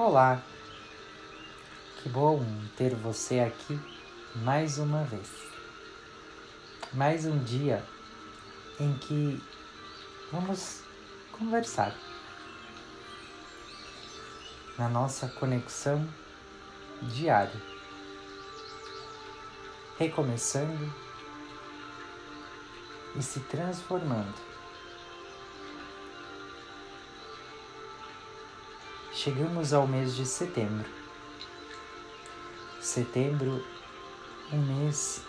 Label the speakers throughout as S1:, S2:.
S1: Olá, que bom ter você aqui mais uma vez. Mais um dia em que vamos conversar. Na nossa conexão diária, recomeçando e se transformando chegamos ao mês de setembro. Setembro, um mês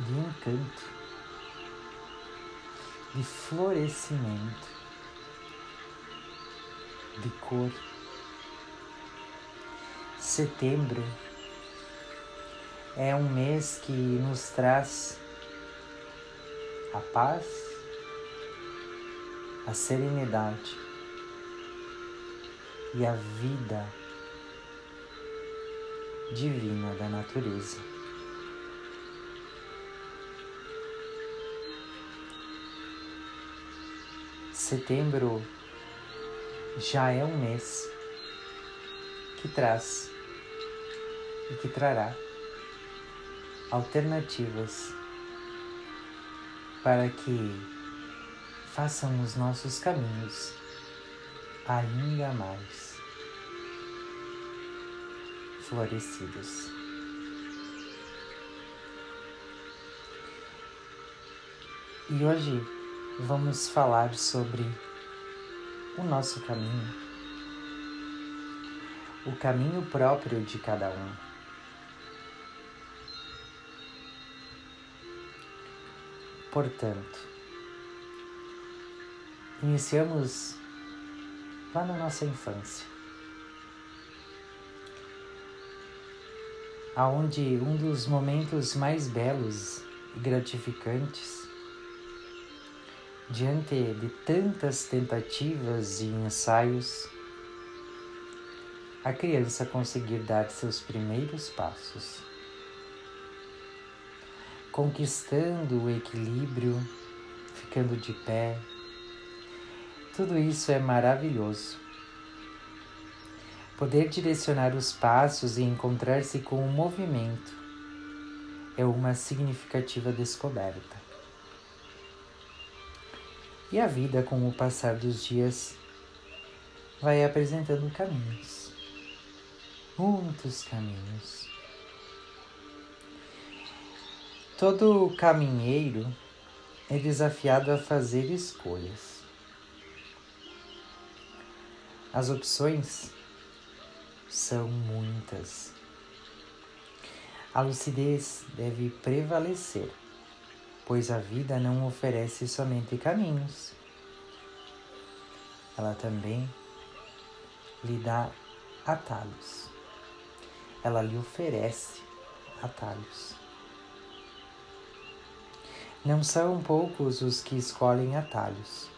S1: de encanto, de florescimento, de cor. Setembro é um mês que nos traz a paz, a serenidade e a vida divina da natureza. Setembro já é um mês que traz e que trará alternativas para que façam os nossos caminhos ainda mais florescidos. E hoje vamos falar sobre o nosso caminho, o caminho próprio de cada um. Portanto, iniciamos lá na nossa infância. Aonde um dos momentos mais belos e gratificantes, diante de tantas tentativas e ensaios, a criança conseguir dar seus primeiros passos, conquistando o equilíbrio, ficando de pé, tudo isso é maravilhoso. Poder direcionar os passos e encontrar-se com o movimento é uma significativa descoberta. E a vida, com o passar dos dias, vai apresentando caminhos, muitos caminhos. Todo caminheiro é desafiado a fazer escolhas. As opções são muitas. A lucidez deve prevalecer, pois a vida não oferece somente caminhos. Ela também lhe dá atalhos. Ela lhe oferece atalhos. Não são poucos os que escolhem atalhos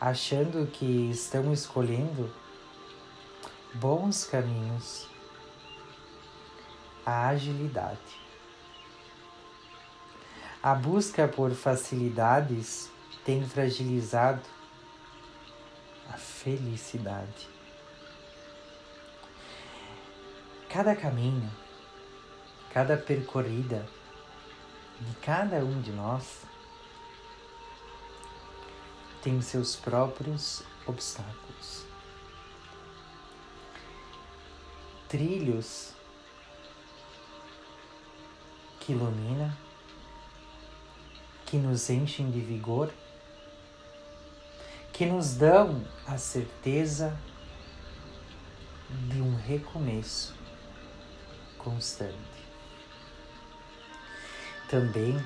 S1: achando que estão escolhendo bons caminhos, a agilidade. A busca por facilidades tem fragilizado a felicidade. Cada caminho, cada percorrida de cada um de nós tem seus próprios obstáculos. Trilhos que ilumina, que nos enchem de vigor, que nos dão a certeza de um recomeço constante. Também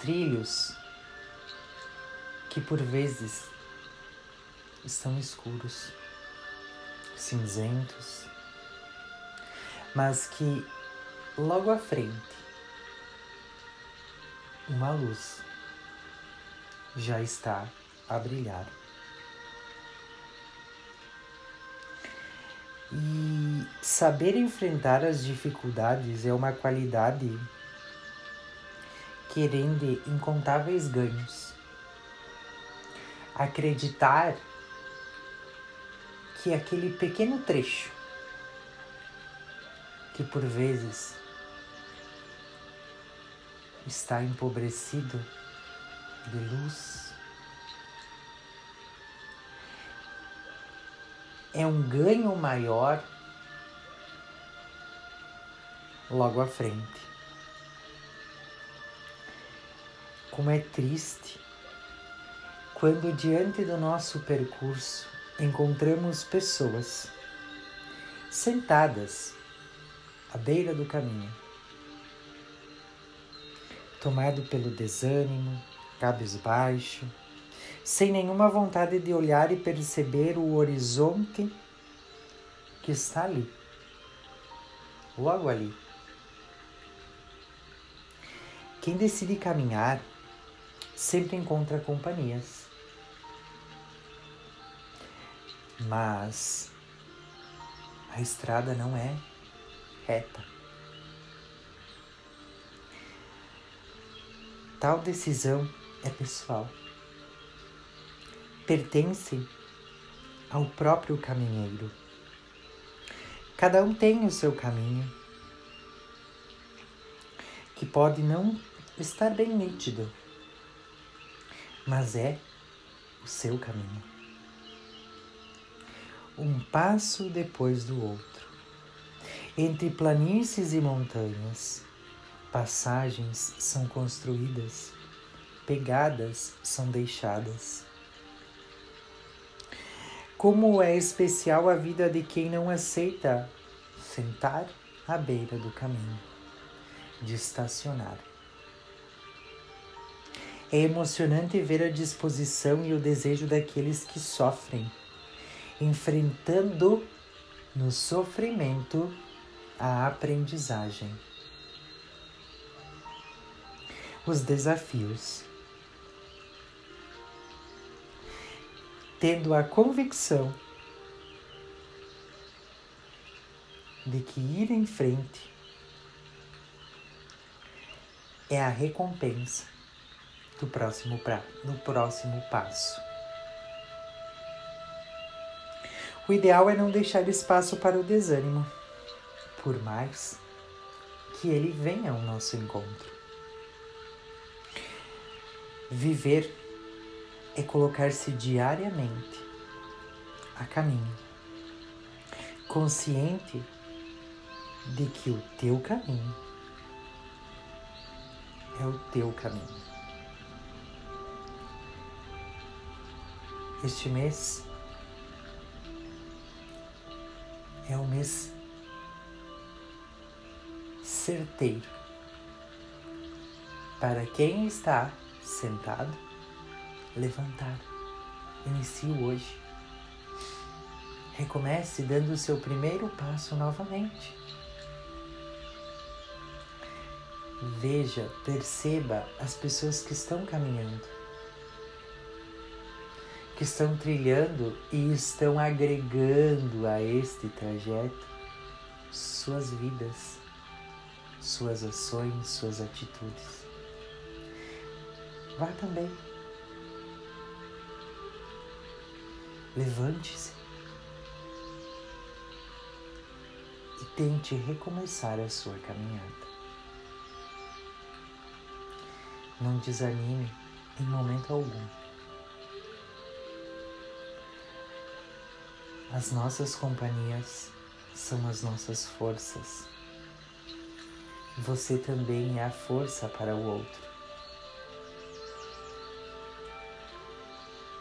S1: trilhos que por vezes estão escuros, cinzentos, mas que logo à frente uma luz já está a brilhar. E saber enfrentar as dificuldades é uma qualidade que rende incontáveis ganhos acreditar que aquele pequeno trecho que por vezes está empobrecido de luz é um ganho maior logo à frente. Como é triste quando, diante do nosso percurso, encontramos pessoas sentadas à beira do caminho, tomado pelo desânimo, cabisbaixo, sem nenhuma vontade de olhar e perceber o horizonte que está ali, logo ali. Quem decide caminhar sempre encontra companhias. Mas a estrada não é reta. Tal decisão é pessoal. Pertence ao próprio caminheiro. Cada um tem o seu caminho, que pode não estar bem nítido, mas é o seu caminho. Um passo depois do outro, entre planícies e montanhas, passagens são construídas, pegadas são deixadas. Como é especial a vida de quem não aceita sentar à beira do caminho, de estacionar. É emocionante ver a disposição e o desejo daqueles que sofrem, enfrentando no sofrimento a aprendizagem. Os desafios. Tendo a convicção de que ir em frente é a recompensa do próximo, pra, do próximo passo. O ideal é não deixar espaço para o desânimo, por mais que ele venha ao nosso encontro. Viver é colocar-se diariamente a caminho, consciente de que o teu caminho é o teu caminho. Este mês é um mês certeiro para quem está sentado levantar. Inicie hoje. Recomece dando o seu primeiro passo novamente. Veja, perceba as pessoas que estão caminhando que estão trilhando e estão agregando a este trajeto suas vidas, suas ações, suas atitudes. Vá também. Levante-se e tente recomeçar a sua caminhada. Não desanime em momento algum. As nossas companhias são as nossas forças. Você também é a força para o outro.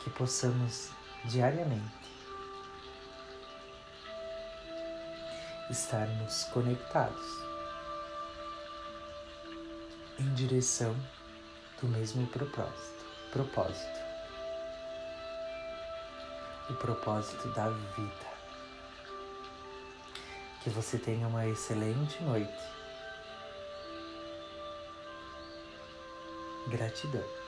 S1: Que possamos diariamente estarmos conectados em direção do mesmo propósito. propósito o propósito da vida. Que você tenha uma excelente noite. Gratidão.